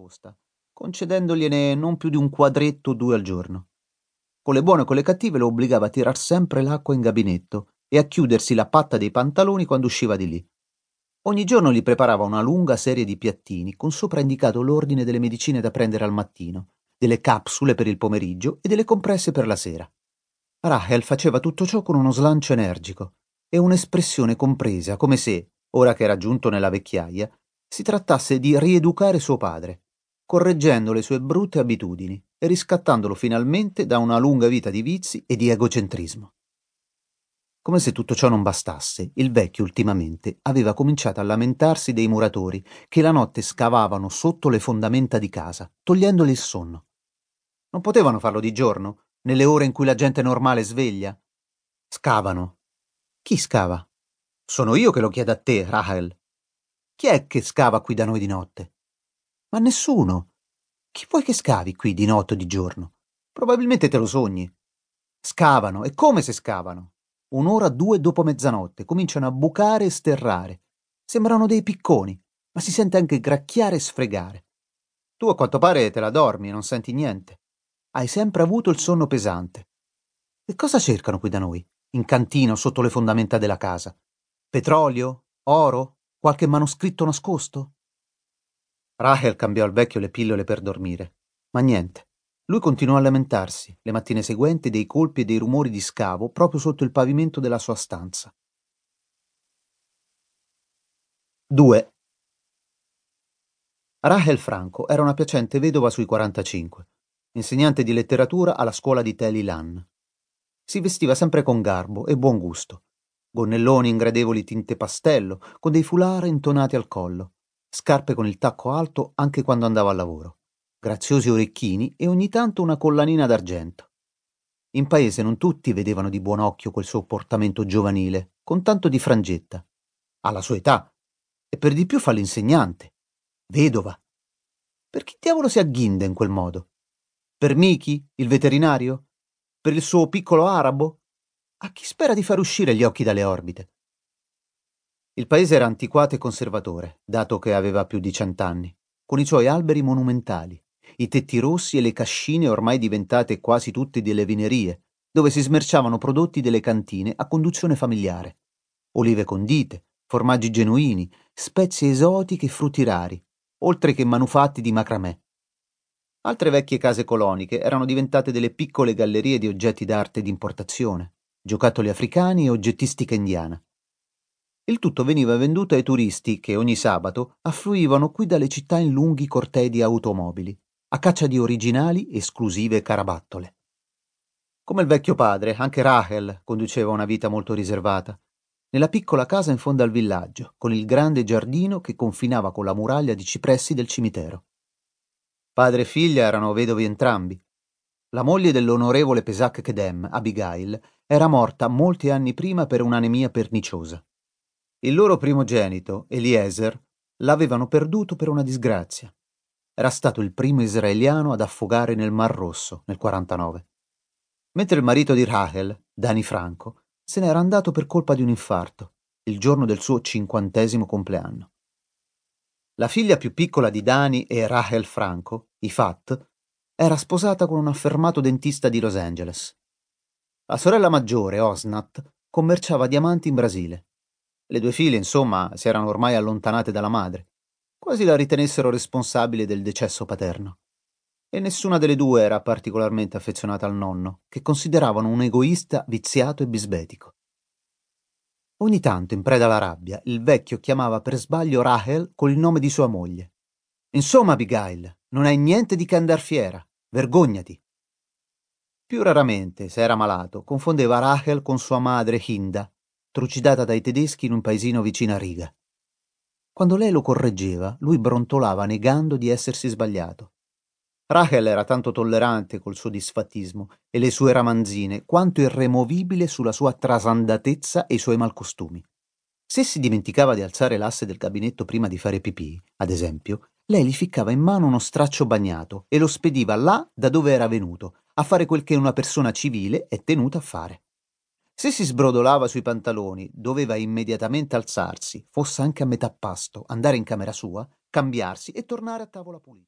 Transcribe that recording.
nascosta, concedendogliene non più di un quadretto o due al giorno. Con le buone e con le cattive lo obbligava a tirar sempre l'acqua in gabinetto e a chiudersi la patta dei pantaloni quando usciva di lì. Ogni giorno gli preparava una lunga serie di piattini con sopra indicato l'ordine delle medicine da prendere al mattino, delle capsule per il pomeriggio e delle compresse per la sera. Rachel faceva tutto ciò con uno slancio energico e un'espressione compresa, come se, ora che era giunto nella vecchiaia, si trattasse di rieducare suo padre, correggendo le sue brutte abitudini e riscattandolo finalmente da una lunga vita di vizi e di egocentrismo. Come se tutto ciò non bastasse, il vecchio ultimamente aveva cominciato a lamentarsi dei muratori che la notte scavavano sotto le fondamenta di casa, togliendoli il sonno. Non potevano farlo di giorno, nelle ore in cui la gente normale sveglia? Scavano. Chi scava? Sono io che lo chiedo a te, Rahel. Chi è che scava qui da noi di notte? Ma nessuno. Chi vuoi che scavi qui di notte o di giorno? Probabilmente te lo sogni. Scavano, e come se scavano? Un'ora, due dopo mezzanotte, cominciano a bucare e sterrare. Sembrano dei picconi, ma si sente anche gracchiare e sfregare. Tu a quanto pare te la dormi e non senti niente. Hai sempre avuto il sonno pesante. E cosa cercano qui da noi, in cantina o sotto le fondamenta della casa? Petrolio? Oro? Qualche manoscritto nascosto? Rachel cambiò al vecchio le pillole per dormire, ma niente. Lui continuò a lamentarsi, le mattine seguenti, dei colpi e dei rumori di scavo proprio sotto il pavimento della sua stanza. 2. Rachel Franco era una piacente vedova sui 45, insegnante di letteratura alla scuola di Teli Lan. Si vestiva sempre con garbo e buon gusto. Gonnelloni in gradevoli tinte pastello, con dei foulard intonati al collo, scarpe con il tacco alto anche quando andava al lavoro graziosi orecchini e ogni tanto una collanina d'argento. In paese non tutti vedevano di buon occhio quel suo portamento giovanile, con tanto di frangetta. Alla sua età. E per di più fa l'insegnante. Vedova. Per chi diavolo si agghinda in quel modo? Per Miki, il veterinario? Per il suo piccolo arabo? A chi spera di far uscire gli occhi dalle orbite? Il paese era antiquato e conservatore, dato che aveva più di cent'anni, con i suoi alberi monumentali, i tetti rossi e le cascine ormai diventate quasi tutte delle vinerie, dove si smerciavano prodotti delle cantine a conduzione familiare. Olive condite, formaggi genuini, spezie esotiche e frutti rari, oltre che manufatti di macramè. Altre vecchie case coloniche erano diventate delle piccole gallerie di oggetti d'arte d'importazione, giocattoli africani e oggettistica indiana. Il tutto veniva venduto ai turisti che ogni sabato affluivano qui dalle città in lunghi cortei di automobili, a caccia di originali, esclusive carabattole. Come il vecchio padre, anche Rachel conduceva una vita molto riservata, nella piccola casa in fondo al villaggio, con il grande giardino che confinava con la muraglia di cipressi del cimitero. Padre e figlia erano vedovi entrambi. La moglie dell'onorevole Pesac Kedem, Abigail, era morta molti anni prima per un'anemia perniciosa. Il loro primogenito, Eliezer, l'avevano perduto per una disgrazia era stato il primo israeliano ad affogare nel Mar Rosso nel 49. Mentre il marito di Rahel, Dani Franco, se n'era andato per colpa di un infarto, il giorno del suo cinquantesimo compleanno. La figlia più piccola di Dani e Rahel Franco, Ifat, era sposata con un affermato dentista di Los Angeles. La sorella maggiore, Osnat, commerciava diamanti in Brasile. Le due figlie, insomma, si erano ormai allontanate dalla madre quasi la ritenessero responsabile del decesso paterno. E nessuna delle due era particolarmente affezionata al nonno, che consideravano un egoista viziato e bisbetico. Ogni tanto, in preda alla rabbia, il vecchio chiamava per sbaglio Rachel col nome di sua moglie. Insomma, Abigail, non hai niente di che andar fiera. Vergognati. Più raramente, se era malato, confondeva Rachel con sua madre Hinda, trucidata dai tedeschi in un paesino vicino a Riga. Quando lei lo correggeva, lui brontolava negando di essersi sbagliato. Rachel era tanto tollerante col suo disfattismo e le sue ramanzine, quanto irremovibile sulla sua trasandatezza e i suoi malcostumi. Se si dimenticava di alzare l'asse del gabinetto prima di fare pipì, ad esempio, lei gli ficcava in mano uno straccio bagnato e lo spediva là da dove era venuto, a fare quel che una persona civile è tenuta a fare. Se si sbrodolava sui pantaloni, doveva immediatamente alzarsi, fosse anche a metà pasto, andare in camera sua, cambiarsi e tornare a tavola pulita.